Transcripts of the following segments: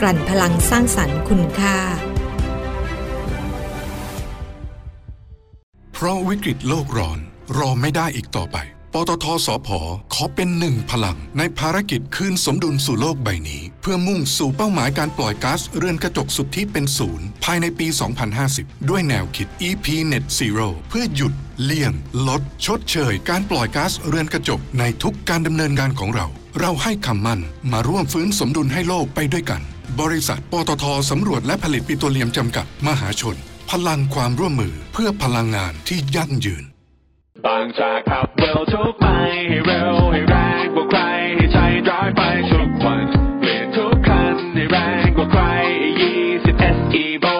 กลั่นพลังสร้างสรรค์คุณค่า เพราะวิกฤตโลกร้อนรอไม่ได้อีกต่อไป ปตทสพขอเป็นหนึ่งพลัง ในภารกิจคืนสมดุลสู่โลกใบนี้ เพื่อมุ่งสู่เป้าหมายการปล่อยก๊าซเรือนกระจกสุดทธิเป็นศูนย์ ภายในปี 2050 ด้วยแนวคิด EP Net Zero เพื่อหยุดเลี่ยง ลด ชดเชย การปล่อยก๊าซเรือนกระจกในทุกการดำเนินงานของเรา เราให้คำมั่นมาร่วมฟื้นสมดุลให้โลกไปด้วยกัน บริษัทปตทสำรวจและผลิตปิโตรเลียมจำกัดมหาชน พลังความร่วมมือเพื่อพลังงานที่ยั่งยืน บางจากขับเร็วทุกไปให้เร็วให้แรงกว่าใครให้ใจร้ายไปทุกวันเปลี่ยนทุกคันให้แรงกว่าใคร20 SE v o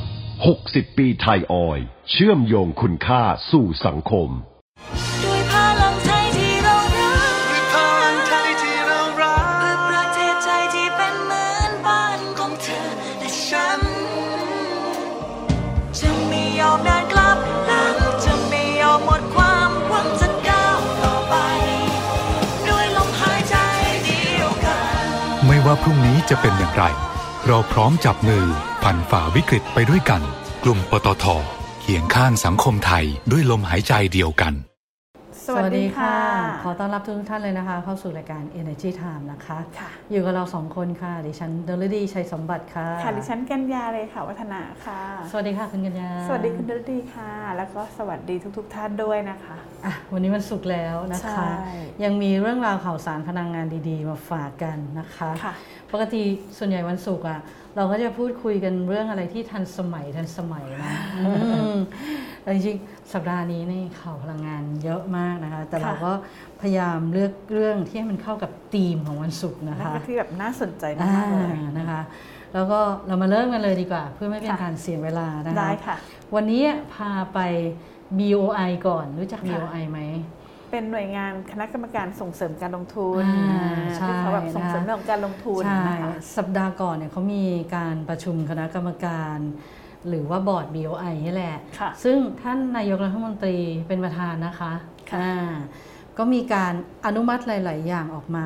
60 ปีไทยออยล์เชื่อมโยงคุณค่าสู่สังคม ด้วยพลังไทยที่เรารักด้วยพลังไทยที่เรารักเพื่อประเทศไทยที่เป็นเหมือนบ้านของเธอและฉัน จะไม่ยอมเดินกลับหลังจะไม่ยอมหมดความหวังจะก้าวต่อไป ด้วยลมหายใจเดียวกัน ไม่ว่าพรุ่งนี้จะเป็นอย่างไร เราพร้อมจับมือ ผ่านฝ่าวิกฤตไปด้วยกัน กลุ่มปตทเคียงข้างสังคมไทยด้วยลมหายใจเดียวกัน สวัสดีค่ะ ขอต้อนรับทุกท่านเลยนะคะ เข้าสู่รายการ Energy Time นะคะค่ะอยู่กับเราสองคนค่ะ ดิฉันเดลดีชัยสมบัติค่ะ ค่ะ ดิฉันกัญญาเลยค่ะวัฒนาค่ะ สวัสดีค่ะคุณกัญญา สวัสดีคุณดดีค่ะ แล้วก็สวัสดีทุกๆท่านด้วยนะคะอะวันนี้มันสุกร์แล้วนะคะใช่ยังมีเรื่องราวข่าวสารพลังงานดีๆ มาฝากกันนะคะค่ะปกติส่วนใหญ่วันศุกร์อะเราก็จะพูดคุยกันเรื่องอะไรที่ทันสมัยทันสมัยนะอืมแต่ จริงๆสัปดาห์นี้นี่ข่าวพลังงานเยอะมากนะคะ แต่เราก็พยายามเลือกเรื่องที่ให้มันเข้ากับธีมของวันศุกร์นะแล้วคะก็ที่แบบน่าสนใจอ่ามากๆเลยนะคะ แล้วก็เรามาเริ่มกันเลยดีกว่า เพื่อไม่เป็นค่ะการเสียเวลานะคะได้ค่ะ วันนี้พาไป BOI ก่อนรู้จักค่ะ BOI ไหมเป็นหน่วยงานคณะกรรมการส่งเสริมการลงทุนอ่าใช่ที่เขาแบบส่งเสริมนะคะเรื่องของการลงทุนใช่นะคะสัปดาห์ก่อนเนี่ยเขามีการประชุมคณะกรรมการ หรือว่าบอร์ด BOI นี่แหละค่ะซึ่งท่านนายกรัฐมนตรีเป็นประธานนะคะค่ะอ่าก็มีการอนุมัติหลาย ๆ อย่างออกมา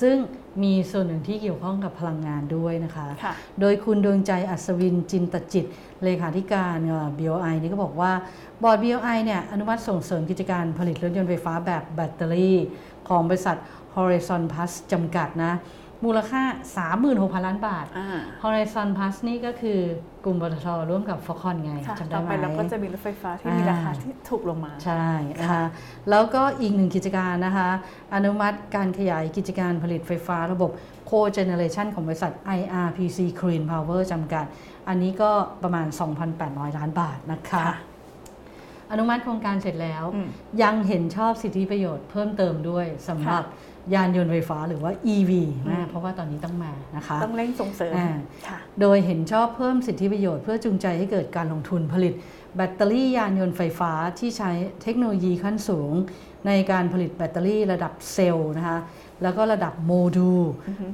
ซึ่งมีส่วนหนึ่งที่เกี่ยวข้องกับพลังงานด้วยนะคะค่ะโดยคุณดวงใจอัศวินจินตจิต เลขาธิการเอ่อ BOI นี่ก็บอกว่าบอร์ด BOI เนี่ยอนุมัติส่งเสริมกิจการผลิตรถยนต์ไฟฟ้าแบบแบตเตอรี่ ของบริษัท Horizon Plus จำกัดนะ มูลค่า 36,000 ล้านบาทอ่า Horizon Plus นี่ก็คือกลุ่มปตทร่วมกับ f o c o n ไงค่ะจำได้ต่อไหมไปเราก็จะมีรถไฟฟ้าที่มีราคาที่ถูกลงมา ใช่นะคะแล้วก็อีกหนึ่งกิจการนะคะ อนุมัติการขยายกิจการผลิตไฟฟ้าระบบ Co-generation ของบริษัท IRPC Clean Power จำกัด อันนี้ก็ประมาณ 2,800 ล้านบาทนะคะค่ะอนุมัติโครงการเสร็จแล้วอืมยังเห็นชอบสิทธิประโยชน์เพิ่มเติมด้วยสำหรับ ยานยนต์ไฟฟ้าหรือว่า EV นะเพราะว่าตอนนี้ต้องมานะคะต้องเร่งส่งเสริมอ่าค่ะโดยเห็นชอบเพิ่มสิทธิประโยชน์เพื่อจูงใจให้เกิดการลงทุนผลิต แบตเตอรี่ยานยนต์ไฟฟ้าที่ใช้เทคโนโลยีขั้นสูง ในการผลิตแบตเตอรี่ระดับเซลล์นะคะแล้วก็ระดับโมดูล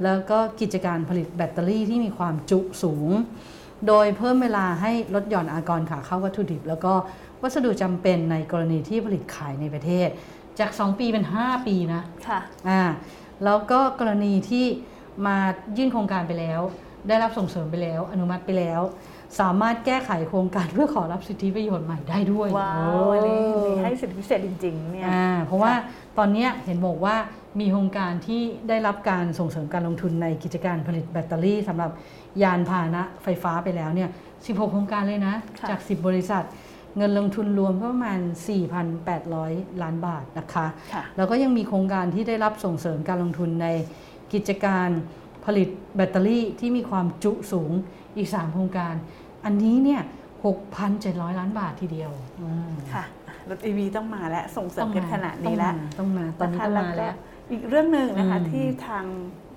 แล้วก็กิจการผลิตแบตเตอรี่ที่มีความจุสูง โดยเพิ่มเวลาให้ลดหย่อนอากรขาเข้าวัตถุดิบ แล้วก็วัสดุจำเป็นในกรณีที่ผลิตขายในประเทศ จาก 2 ปีเป็น 5 ปีนะค่ะอ่าแล้วก็กรณีที่มายื่นโครงการไปแล้ว ได้รับส่งเสริมไปแล้ว อนุมัติไปแล้ว สามารถแก้ไขโครงการเพื่อขอรับสิทธิประโยชน์ใหม่ได้ด้วยว้าโอ้วอันนี้มีให้สิทธิพิเศษจริงๆเนี่ยอ่าเพราะว่าตอนเนี้ยเห็นบอกว่ามีโครงการที่ได้รับการส่งเสริมการลงทุนในกิจการผลิตแบตเตอรี่สำหรับยานพาหนะไฟฟ้าไปแล้วเนี่ย 16 โครงการเลยนะค่ะจาก 10 บริษัท เงินลงทุนรวมก็ประมาณ 4,800 ล้านบาทนะคะค่ะแล้วก็ยังมีโครงการที่ได้รับส่งเสริมการลงทุนในกิจการผลิตแบตเตอรี่ที่มีความจุสูงอีก 3 โครงการ อันนี้เนี่ย6,700 ล้านบาททีเดียวอืมค่ะรถ EV ต้องมาแล้วส่งเสริมกันขนาดนี้แล้วต้องมาต้องมาตอนนี้ะคะต้องมาแล้วก็ อีกเรื่องหนึ่งนะคะอืมที่ทาง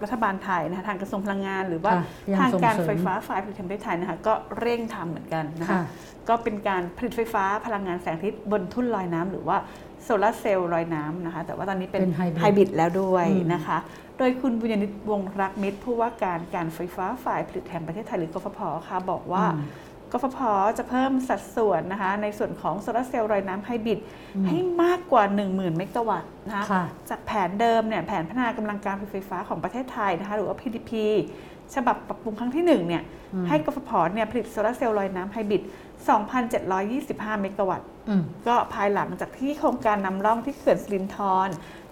รัฐบาลไทยนะคะทางกระทรวงพลังงาน หรือว่าค่ะยังทางการส่งเสริมไฟฟ้าฝ่ายผลิตแห่งประเทศไทยนะคะก็เร่งทำเหมือนกันนะคะค่ะก็เป็นการผลิตไฟฟ้าพลังงานแสงอาทิตย์บนทุ่นลอยน้ำหรือว่าโซลาร์เซลล์ลอยน้ำนะคะแต่ว่าตอนนี้เป็นเป็นไฮบริดไฮบริดแล้วด้วยอืมนะคะ โดยคุณบุญยนิตวงศ์รักมิตรผู้ว่าการการไฟฟ้าฝ่ายผลิตแห่งประเทศไทยหรือกฟผค่ะบอกว่าอืม กฟผจะเพิ่มสัดส่วนนะคะในส่วนของโซลาร์เซลล์ลอยน้ำไฮบริดให้มากกว่า 10,000 เมกะวัตต์นะคะค่ะจากแผนเดิมเนี่ยแผนพัฒนากำลังการผลิตไฟฟ้าของประเทศไทยนะคะหรือว่า PDP ฉบับปรับปรุงครั้งที่1เนี่ยให้กฟผเนี่ยผลิตโซลาร์เซลล์ลอยน้ำไฮบริด2,725 เมกะวัตต์อืมก็ภายหลังจากที่โครงการนำร่องที่เขื่อนสิรินธร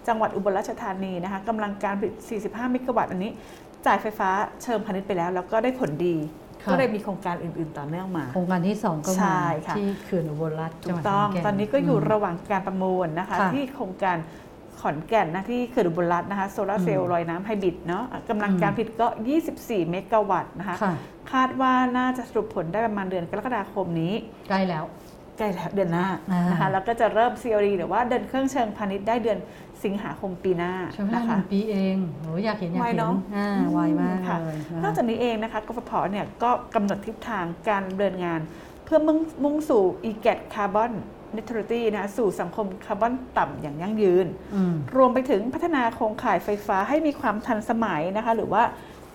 จังหวัดอุบลราชธานีนะคะกำลังการผลิต 45 เมกะวัตต์อันนี้ จ่ายไฟฟ้าเชิงพาณิชย์ไปแล้ว แล้วก็ได้ผลดีค่ะ ก็เลยมีโครงการอื่น ๆ ต่อเนื่องมา โครงการที่ 2 ก็ใช่มาค่ะที่เขื่อนอุบลรัฐถูจังหกวัดต้องขแก่ตอนนี้ก็อยู่มระหว่างการประมูลนะคะค่ะที่โครงการขอนแก่นนะที่เขื่อนอุบลรัฐนะคะโซลาร์เซลอืล์มลอยน้ำไฮบริดเนาะกำลังการผลิตก็ 24 เมกะวัตต์นะคะค่ะคาดว่าน่าจะสรุปผลได้ประมาณเดือนกรกฎาคมนี้ ใกล้แล้ว ใกล้แล้วเดือนหน้าอ่านนะคะแล้วก็จะเริ่ม COD หรือว่าเดินเครื่องเชิงพาณิชย์ได้เดือนสิงหาคมปีหน้าใช่ไหมนะคะหนึ่งปีเองโหอยากเห็นอยากไวเห็นเนอะอ่าไวมากค่ะเลยะนอกจากนี้เองนะคะกฟผเนี่ยก็กำหนดทิศทางการดำเดินงาน เพื่อมุ่งมุ่งสู่ e-gat carbon neutrality นะคะสู่สังคมคาร์บอนต่ำอย่างยั่งยืนอืมรวมไปถึงพัฒนาโครงข่ายไฟฟ้าให้มีความทันสมัยนะคะหรือว่า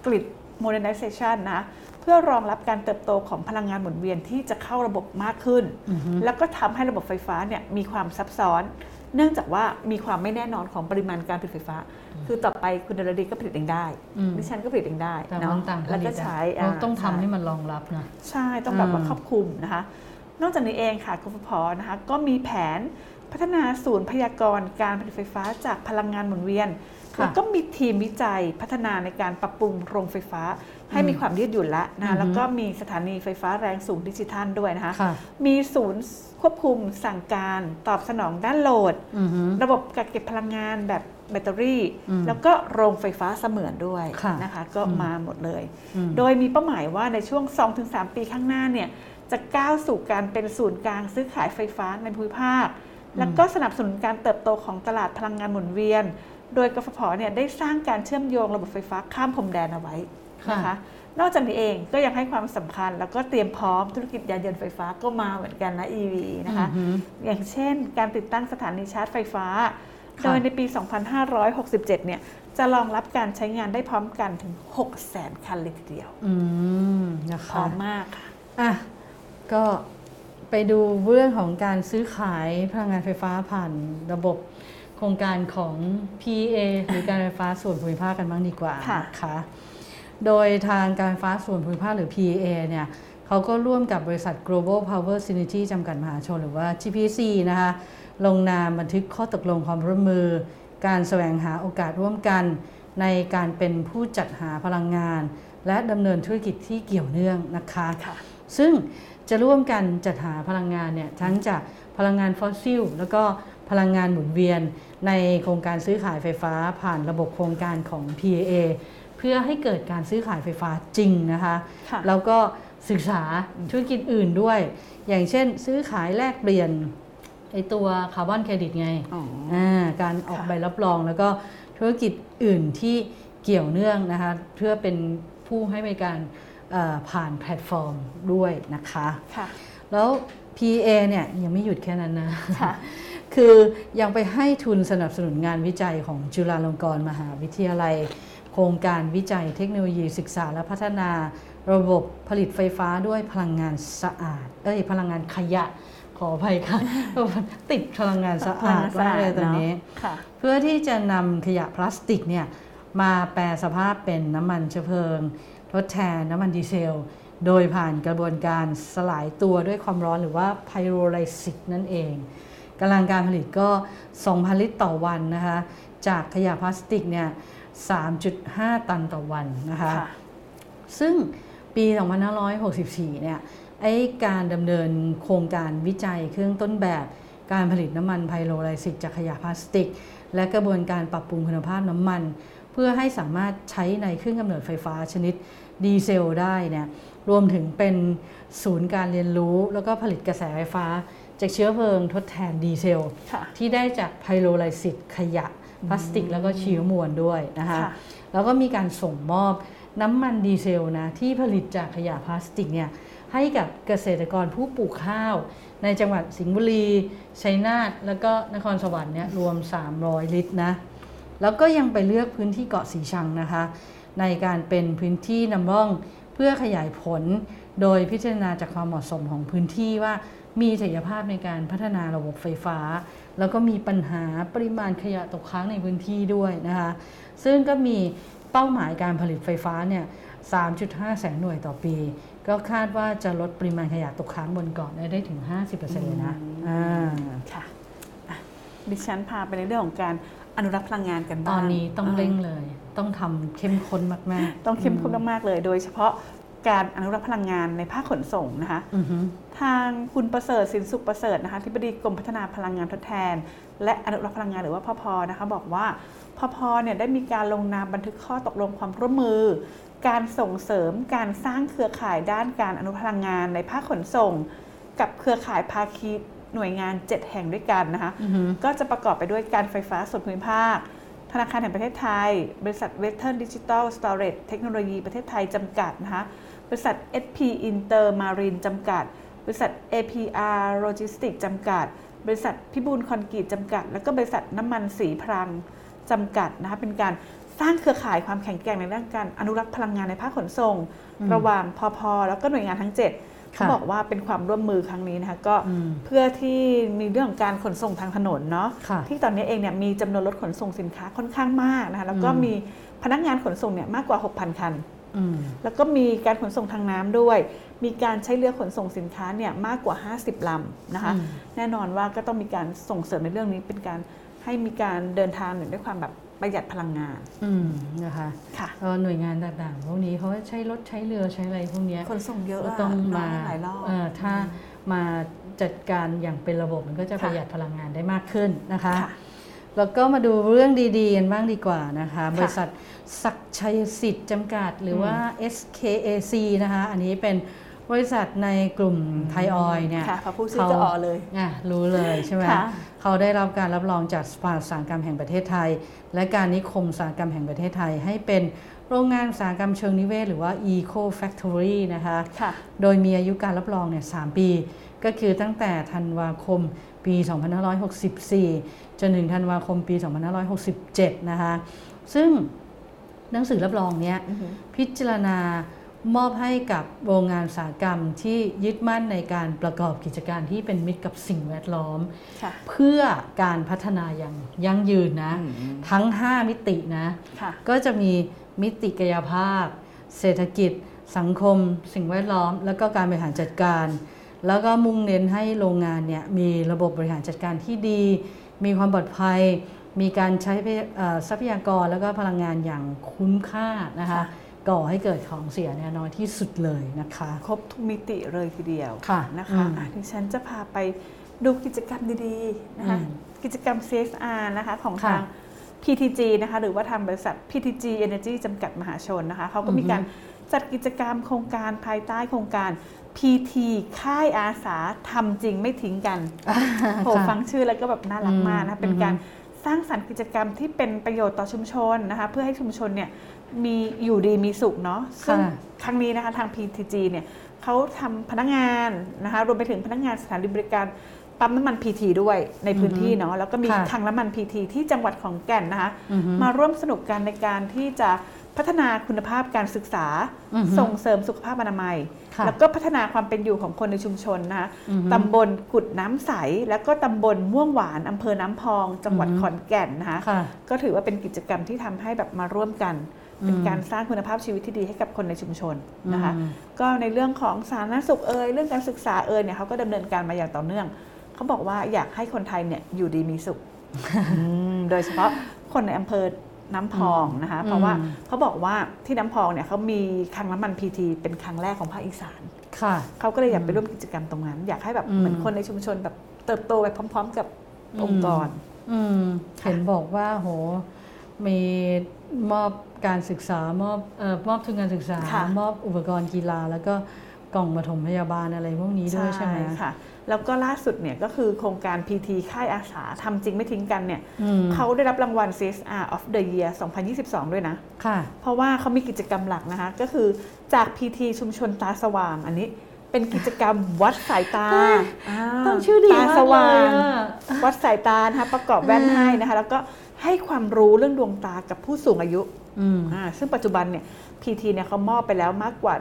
grid modernization นะเพื่อรองรับการเติบโตของพลังงานหมุนเวียนที่จะเข้าระบบมากขึ้นอือฮึแล้วก็ทำให้ระบบไฟฟ้าเนี่ยมีความซับซ้อน เนื่องจากว่ามีความไม่แน่นอนของปริมาณการผลิตไฟฟ้า คือต่อไปคุณดลดีก็ผลิตเองได้อืมดิฉันก็ผลิตเองได้แต่เนาะมันต่างผแล้วลิก็ตะใช้เราต้องาทำให้มันรองรับนะใช่ต้องแบบว่าอืมครอบคลุมนะคะ นอกจากนี้เองค่ะกฟผนะคะก็มีแผน พัฒนาศูนย์พยากรณ์การผลิตไฟฟ้าจากพลังงานหมุนเวียนค่ะแล้วก็มีทีมวิจัยพัฒนาในการปรับปรุงโรงไฟฟ้า ให้มีความยืดหยุ่นละอืนะอฮึแล้วก็มีสถานีไฟฟ้าแรงสูงดิจิทัลด้วยนะคะค่ะมีศูนย์ควบคุมสั่งการตอบสนองด้านโหลดอือฮึระบบกักเก็บพลังงานแบบแบตเตอรี่อืมแล้วก็โรงไฟฟ้าเสมือนด้วยค่ะนะคะ ก็อืมมาหมดเลยอืมโดยมีเป้าหมายว่าในช่วง 2-3 ปีข้างหน้าเนี่ยจะก้าวสู่การเป็นศูนย์กลางซื้อขายไฟฟ้าในภูมิภาค แล้วก็สนับสนุนการเติบโตของตลาดพลังงานหมุนเวียน โดยกฟผเนี่ยได้สร้างการเชื่อมโยงระบบไฟฟ้าข้ามพรมแดนเอาไว้นะคะค่ะนอกจากนี้เองก็ยังให้ความสำคัญ แล้วก็เตรียมพร้อมธุรกิจยานยนต์ไฟฟ้าก็มาเหมือนกันนะ EV นะคะอือฮึอย่างเช่น การติดตั้งสถานีชาร์จไฟฟ้าค่ะโดยในปี 2567 เนี่ยจะรองรับการใช้งานได้พร้อมกันถึง 600,000 คันเลยทีเดียวอืมนะพร้อคะมมากค่ะอะก็ ไปดูเรื่องของการซื้อขายพลังงานไฟฟ้าผ่านระบบโครงการของ PA หรือการไฟฟ้าส่วนภูมิภาคกันบ้างดีกว่าค่ะนะคะโดยทางการไฟฟ้าส่วนภูมิภาคหรือ PA เนี่ยเขาก็ร่วมกับบริษัท Global Power Synergy จำกัดมหาชนหรือว่า GPC นะคะลงนามบันทึกข้อตกลงความร่วมมือ การแสวงหาโอกาสร่วมกัน ในการเป็นผู้จัดหาพลังงาน และดำเนินธุรกิจที่เกี่ยวเนื่องนะคะค่ะซึ่ง จะร่วมกันจัดหาพลังงานเนี่ยทั้งจากพลังงานฟอสซิล แล้วก็พลังงานหมุนเวียน ในโครงการซื้อขายไฟฟ้าผ่านระบบโครงการของ PAA เพื่อให้เกิดการซื้อขายไฟฟ้าจริงนะคะค่ะแล้วก็ศึกษาธุรกิจอื่นด้วย อย่างเช่น ซื้อขายแลกเปลี่ยนไอตัวคาร์บอนเครดิตไงอ๋ออ่าการออกค่ะใบรับรองแล้วก็ธุรกิจอื่นที่เกี่ยวเนื่องนะคะเพื่อเป็นผู้ให้บริการเอ่อ ผ่านแพลตฟอร์มด้วยนะคะค่ะแล้ว PA เนี่ยยังไม่หยุดแค่นั้นนะค่ะคือยังไปให้ทุนสนับสนุนงานวิจัยของจุฬาลงกรณ์มหาวิทยาลัย โครงการวิจัยเทคโนโลยีศึกษาและพัฒนาระบบผลิตไฟฟ้าด้วยพลังงานสะอาด เอ้ยพลังงานขยะขออภัยค่ะ ติดพลังงานสะอาดมากเลยตอนนี้ค่ะเพื่อที่จะนำขยะพลาสติกเนี่ยมาแปลสภาพเป็นน้ำมันเชื้อเพลิง ทดแทนน้ำมันดีเซล โดยผ่านกระบวนการสลายตัวด้วยความร้อนหรือว่าไพโรไลซิสนั่นเองกำลังการผลิตก็ 2,000 ลิตรต่อวันนะคะ จากขยะพลาสติกเนี่ย 3.5 ตันต่อวันนะคะค่ะซึ่งปี 2564 เนี่ย ไอ้การดำเนินโครงการวิจัยเครื่องต้นแบบการผลิตน้ำมันไพโรไลซิสจากขยะพลาสติก และกระบวนการปรับปรุงคุณภาพน้ำมัน เพื่อให้สามารถใช้ในเครื่องกำเนิดไฟฟ้าชนิดดีเซลได้เนี่ยรวมถึงเป็นศูนย์การเรียนรู้แล้วก็ผลิตกระแสไฟฟ้า จากเชื้อเพลิงทดแทนดีเซลค่ะที่ได้จากไพโรไลซิสขยะ พลาสติก แล้วก็ชีวมวลด้วยนะคะค่ะแล้วก็มีการส่งมอบน้ำมันดีเซลนะที่ผลิตจากขยะพลาสติกเนี่ยให้กับเกษตรกรผู้ปลูกข้าว ในจังหวัดสิงห์บุรี ชัยนาท แล้วก็นครสวรรค์เนี่ยรวม 300 ลิตรนะ แล้วก็ยังไปเลือกพื้นที่เกาะสีชังนะคะ ในการเป็นพื้นที่นำร่องเพื่อขยายผล โดยพิจารณาจากความเหมาะสมของพื้นที่ว่ามีศักยภาพในการพัฒนาระบบไฟฟ้า แล้วก็มีปัญหาปริมาณขยะตกค้างในพื้นที่ด้วยนะคะ ซึ่งก็มีเป้าหมายการผลิตไฟฟ้าเนี่ย 3.5 แสนหน่วยต่อปี ก็คาดว่าจะลดปริมาณขยะตกค้างบนเกาะได้ถึง 50%เลยนะ อ่า ค่ะอะดิฉันพาไปในเรื่องของการ อนุรักษ์พลังงานกันตบ้างอนนี้ต้องเร่งเลย ต้องทำเข้มข้นมากๆ ต้องเข้มข้นมากๆเลย โดยเฉพาะการอนุรักษ์พลังงานในภาคขนส่งนะคะอือฮึทางคุณประเสริฐสินสุขประเสริฐนะคะที่บดีกรมพัฒนาพลังงานทดแทน และอนุรักษ์พลังงานหรือว่าพพนะคะบอกว่าพพเนี่ยได้มีการลงนามบันทึกข้อตกลงความร่วมมือ การส่งเสริมการสร้างเครือข่ายด้านการอนุรักษ์พลังงานในภาคขนส่ง กับเครือข่ายภาคี หน่วยงาน 7 แห่งด้วยกันนะคะอือฮึก็จะประกอบไปด้วยการไฟฟ้าส่วนภูมิภาค ธนาคารแห่งประเทศไทย บริษัท Western Digital Storage เทคโนโลยีประเทศไทยจำกัดนะคะ บริษัท SP Inter Marine จำกัด บริษัท APR Logistics จำกัด บริษัทพิบูลคอนกรีตจำกัด แล้วก็บริษัทน้ำมันสีพลังจำกัดนะคะเป็นการสร้างเครือข่ายความแข็งแกร่งในด้านการอนุรักษ์พลังงานในภาคขนส่ง ระหว่างพพแล้วก็หน่วยงานทั้ง 7 เขาค่ะบอกว่าเป็นความร่วมมือครั้งนี้นะคะก็อืมเพื่อที่มีเรื่องของการขนส่งทางถนนเนาะค่ะที่ตอนนี้เองเนี่ยมีจำนวนรถขนส่งสินค้าค่อนข้างมากนะคะแล้วก็อืมมีพนักงานขนส่งเนี่ยมากกว่า 6,000 คันอืมแล้วก็มีการขนส่งทางน้ำด้วย มีการใช้เรือขนส่งสินค้าเนี่ยมากกว่า 50ลำนะคะอืมแน่นอนว่าก็ต้องมีการส่งเสริมในเรื่องนี้เป็นการให้มีการเดินทางเนี่ยด้วยความแบบ ประหยัดพลังงานอืมนะคะค่ะก็หน่วยงานต่างๆพวกนี้เขาใช้รถใช้เรือใช้อะไรพวกเนี้ยขนส่งเยอะก็อะต้องเนมาอะหลายรอบเอ่อถ้ามาจัดการอย่างเป็นระบบมันก็จะค่ะประหยัดพลังงานได้มากขึ้นนะคะค่ะแล้วก็มาดูเรื่องดีๆกันบ้างดีกว่านะคะค่ะบริษัทศักดิ์ชัยสิทธิ์จำกัดหรือว่า SKAC นะคะ อันนี้เป็น บริษัทในกลุ่มไทยออยล์เนี่ยค่ะพอพูดชื่อก็อ๋อเลยอะรู้เลยใช่ไหมค่ะเขาได้รับการรับรองจากสภาอุตสาหกรรมแห่งประเทศไทย และการนิคมอุตสาหกรรมแห่งประเทศไทย ให้เป็นโรงงานอุตสาหกรรมเชิงนิเวศหรือว่า Eco Factory นะคะค่ะโดยมีอายุการรับรองเนี่ย3ปี ก็คือตั้งแต่ธันวาคมปี 2564 จนถึงธันวาคมปี 2567 นะคะ ซึ่งหนังสือรับรองเนี้ยอือฮึพิจารณา มอบให้กับโรงงานอุตสาหกรรมที่ยึดมั่นในการประกอบกิจการที่เป็นมิตรกับสิ่งแวดล้อมค่ะเพื่อการพัฒนาอย่างยั่งยืนนะอืมทั้ง 5 มิตินะค่ะก็จะมีมิติกายภาพ เศรษฐกิจ สังคม สิ่งแวดล้อม แล้วก็การบริหารจัดการ แล้วก็มุ่งเน้นให้โรงงานเนี่ยมีระบบบริหารจัดการที่ดี มีความปลอดภัย มีการใช้เอ่อทรัพยากรแล้วก็พลังงานอย่างคุ้มค่านะคะค่ะ ก่อให้เกิดของเสียเนี่ยน้อยที่สุดเลยนะคะ ครบทุกมิติเลยทีเดียวค่ะนะคะอืมอะดิฉันจะพาไปดูกิจกรรมดีๆนะคะอืมกิจกรรม CSR นะคะของค่ะทาง PTG นะคะหรือว่าทางบริษัท PTG Energy จำกัดมหาชนนะคะเขาก็มีอือฮึการจัดกิจกรรมโครงการภายใต้โครงการ PT ค่ายอาสาทำจริงไม่ทิ้งกันโหค่ะฟังชื่อแล้วก็แบบน่ารักมากนะคะอืมเป็นการ สร้างสรรค์กิจกรรมที่เป็นประโยชน์ต่อชุมชนนะคะเพื่อให้ชุมชนเนี่ยมีอยู่ดีมีสุขเนาะซึ่งค่ะครั้งนี้นะคะทาง PTG เนี่ยเขาทำพนักงานนะคะรวมไปถึงพนักงานสถานีบริการปั๊มน้ำมัน PT ด้วยในพื้นที่เนาะแล้วก็มีค่ะคลังน้ำมัน PT ที่จังหวัดของแก่นนะคะอือฮึมาร่วมสนุกกันในการที่จะ พัฒนาคุณภาพการศึกษาอือฮึส่งเสริมสุขภาพอนามัยค่ะแล้วก็พัฒนาความเป็นอยู่ของคนในชุมชนนะคะอือฮึตำบลกุดน้ำใส แล้วก็ตำบลม่วงหวานอำเภอน้ำพอง จังหวัดอือฮึขอนแก่นนะคะค่ะก็ถือว่าเป็นกิจกรรมที่ทำให้แบบมาร่วมกัน เป็นการสร้างคุณภาพชีวิตที่ดีให้กับคนในชุมชนนะคะอืมก็ในเรื่องของสาธารณสุขเอ่ยเรื่องการศึกษาเอ่ยเนี่ยเขาก็ดำเนินการมาอย่างต่อเนื่อง เขาบอกว่าอยากให้คนไทยเนี่ยอยู่ดีมีสุขอืมโดยเฉพาะคนในอำเภอ น้ำพองนะคะ เพราะว่าอืมเขาบอกว่าที่น้ำพองเนี่ยเขามีคลังน้ำมันพีทีเป็นครั้งแรกของภาคอีสานค่ะเขาก็เลยอยากไปร่วมกิจกรรมตรงนั้น อยากให้แบบอืมเหมือนคนในชุมชนแบบเติบโตไปพร้อม ๆ กับองค์กรอืมเห็นบอกว่าโหมีมอบการศึกษามอบเอ่อมอบทุนการศึกษาค่ะมอบอุปกรณ์กีฬา แล้วก็กล่องปฐมพยาบาลอะไรพวกนี้ด้วยใช่ไหมค่ะ แล้วก็ล่าสุดเนี่ยก็คือโครงการ PT ค่ายอาสาทำจริงไม่ทิ้งกันเนี่ยอืมเขาได้รับรางวัล CSR of the Year 2022 ด้วยนะค่ะ เพราะว่าเขามีกิจกรรมหลักนะคะ ก็คือจาก PT ชุมชนตาสว่างอันนี้เป็นกิจกรรมวัดสายตาเฮ้ยาตั้งชื่อดีตามากสว่างเลยอะวัดสายตานะคะประกอบแว่นให้นะคะ แล้วก็ให้ความรู้เรื่องดวงตากับผู้สูงอายุอืมอ่าซึ่งปัจจุบันเนี่ย PT เนี่ยเขามอบไปแล้วมากกว่า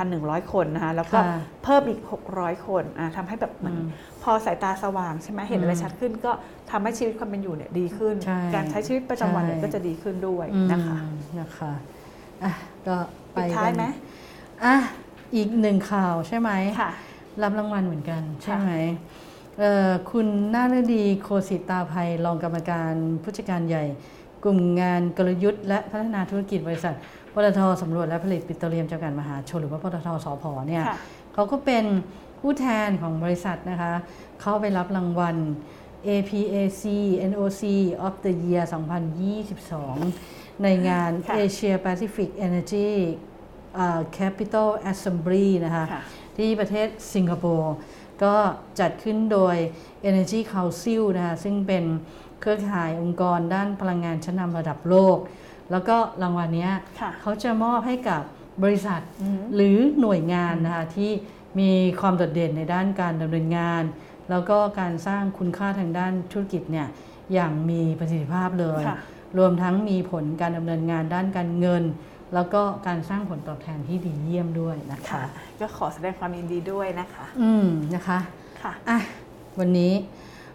1,100 คนนะคะแล้วก็ค่ะเพิ่มอีก 600 คนอ่าทำให้แบบเหมือนอืมพอสายตาสว่างใช่ไหมเห็นอะไรชัดขึ้น ก็ทำให้ชีวิตความเป็นอยู่เนี่ยดีขึ้นใช่การใช้ชีวิตประจำวันเนี่ยใช่ก็จะดีขึ้นด้วยอืมนะคะนะคะอะก็ไปปิดท้ายกันไหมอะอีกหนึ่งข่าวใช่ไหมค่ะรับรางวัลเหมือนกันใช่ไหมเอ่อคุณนาฤดีโคสิตาภัยรองกรรมการผู้จัดการใหญ่ กลุ่มงานกลยุทธ์และพัฒนาธุรกิจบริษัทปตทสำรวจและผลิตปิโตรเลียมจำกัดมหาชนหรือว่าปตทสพเนี่ยค่ะเขาก็เป็นผู้แทนของบริษัทนะคะเข้าไปรับรางวัล APAC NOC of the Year 2022 ในงานค่ะ Asia Pacific Energy อ่า Capital Assembly นะคะค่ะที่ประเทศสิงคโปร์ก็จัดขึ้นโดย Energy Council นะคะซึ่งเป็น เครือข่ายองค์กรด้านพลังงานชั้นนำระดับโลก แล้วก็รางวัลเนี้ยค่ะเขาจะมอบให้กับบริษัทอือหือหรือหน่วยงานนะคะที่มีความโดดเด่นในด้านการดำเนินงาน แล้วก็การสร้างคุณค่าทางด้านธุรกิจเนี่ยอย่างมีประสิทธิภาพเลยค่ะรวมทั้งมีผลการดำเนินงานด้านการเงิน แล้วก็การสร้างผลตอบแทนที่ดีเยี่ยมด้วยนะคะค่ะก็ขอแสดงความยินดีด้วยนะคะ อืมนะคะค่ะอะวันนี้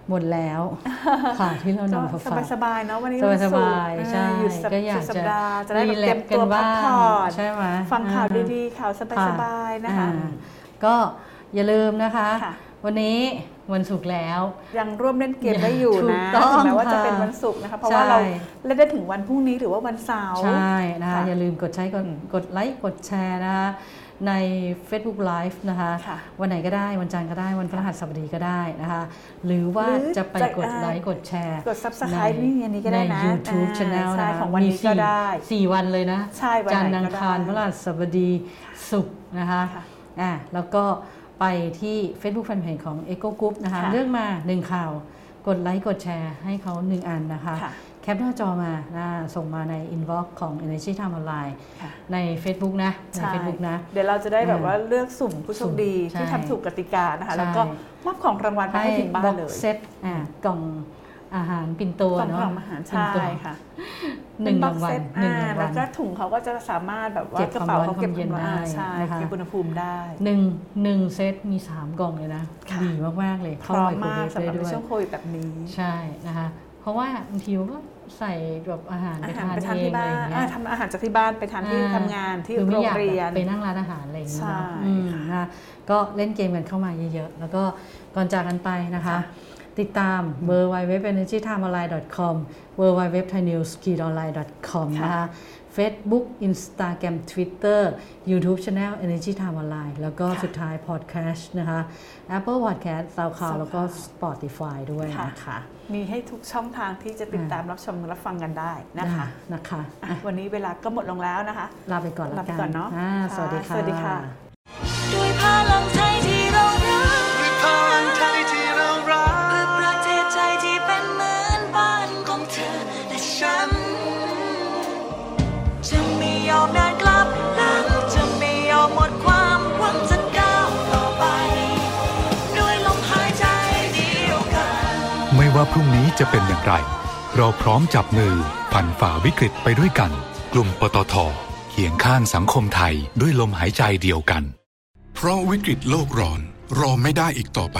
หมดแล้วค่ะที่เราก็นำมาฝากสบายๆเนาะวันนี้สบายวันศุกร์สบายๆเออใช่หยุดสัปก็อยากสุดสัปจะดาห์จะได้แบบเตรียมรีแลกซ์กันตัวพักบ้างผ่อนใช่ไหมฟังข่าวอ่าดีๆข่าวสบายๆนะคะอ่าก็อย่าลืมนะคะค่ะวันนี้วันศุกร์แล้ว ยังร่วมเล่นเกมได้อยู่ถูนะกต้องถึงแม้ว่าจะค่ะเป็นวันศุกร์นะคะ เพราะว่าเราใช่เล่นได้ถึงวันพรุ่งนี้หรือว่าวันเสาร์ใช่นะคะค่ะอย่าลืมกดใช้กดกดไลค์กดแชร์นะคะ ใน Facebook Live นะคะค่ะวันไหนก็ได้วันจันทร์ก็ได้วันพฤหัสบดีก็ได้นะคะหรือว่าหรือจะไปจะกดไลค์กดแชร์ กด Subscribe นี่อันนี้ก็ได้นะใน YouTube อ่า Channel ใช่นะของวันนี้มีสี่ก็ได้สี่วันเลยนะใช่วันไหนจันทร์อังคารก็พได้ฤหัสบดีศุกร์นะคะค่ะอะแล้วก็ไปที่ Facebook Fanpage ของ Eco Group นะคะค่ะเลือกมาหนึ่งข่าว กดไลค์กดแชร์ให้เขาหนึ่งอันนะคะค่ะ แคปหน้าจอมานะส่งมาใน Inbox ของ Energy Time Online ค่ะใน Facebook นะในใช่ Facebook นะ เดี๋ยวเราจะได้แบบอ่าว่าเลือกสุ่มผู้โชคดีสุ่มที่ใช่ทำถูกกติกานะคะใช่แล้วก็มอบของรางวัลไปให้ถึงบ้าบ็นอกเลยเซตอ่ากล่องอาหารปินโตกล่องเนาะกล่องอาหารปิ่นใช่โตค่ะหนึ่งเป็รางวัลบ็อกเซตหนึ่งอ่ารางแล้วัวลก็ถุงเขาก็จะสามารถแบบว่าเก็บกระเป๋าความร้อนเขาเก็บความเย็นความร้อนได้อ่าใช่นะคะเก็บอุณหภูมิได้หนึ่งหนึ่งเซตมีสามกล่องเลยนะค่ะดีมาก ๆ เลยพร้อมมากเข้สำหไมรับโครเวฟได้ในด้วยช่วงโควิดแบบนี้ใช่นะคะเพราะว่าบางทีก็ ใส่แบบอาหารอาไปหารทานไปทานเองที่อะไรบ้าอนย่างเงี้อ่ายทำอาหารจากที่บ้านไปทานที่อ่ทำงานที่คือไม่โรองยากเรียนไปนั่งร้านอาหารอะไรอย่างเงี้ยใช่เนาะอืมนะคะก็เล่นเกมกันเข้ามาเยอะๆ แล้วก็ก่อนจากกันไปนะคะค่ะติดตาม w w w e n e r g y t i m e o n l i n e c o m w w w t h a i n e w s k i o n l i n e c o m นะคะ Facebook Instagram Twitter YouTube Channel Energy Time Online แล้วก็ค่ะสุดท้าย Podcast นะคะ Apple Podcast SoundCloud SoundCloud แล้วก็ Spotify ด้วยค่ะนะคะ มีให้ทุกช่องทางที่จะติดตามรับชมรับฟังกันได้นะคะนะคะอะอะวันนี้เวลาก็หมดลงแล้วนะคะ ลาไปก่อนแล้วลาไปกันก่อนเนาะอ่าค่ะสวัสดีค่ะสวัสดีค่ะด้วยพลังใจที่เว่าพรุ่งนี้จะเป็นอย่างไร เราพร้อมจับมือผ่านฝ่าวิกฤตไปด้วยกัน กลุ่มปตทเคียงข้างสังคมไทยด้วยลมหายใจเดียวกัน เพราะวิกฤตโลกร้อนรอไม่ได้อีกต่อไป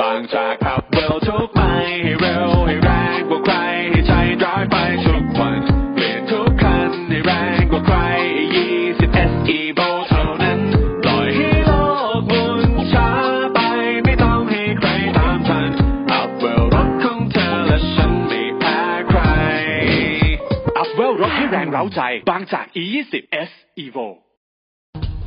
บางจากขับเร็วทุกไปให้เร็วให้แรงกว่าใครให้ใจร้ายไปทุกวันเปลี่ยนทุกคันให้แรงกว่าใคร20 SE v o เท่านั้นปล่อยให้โลกหมุนช้าไปไม่ต้องให้ใครตามทันอัพเวลรถของเธอและฉันไม่แพ้ใครอัพเวลรถให้แรงเร้าใจบางจาก E20 S Evo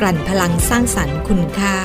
กลั่นพลังสร้างสรรค์คุณค่า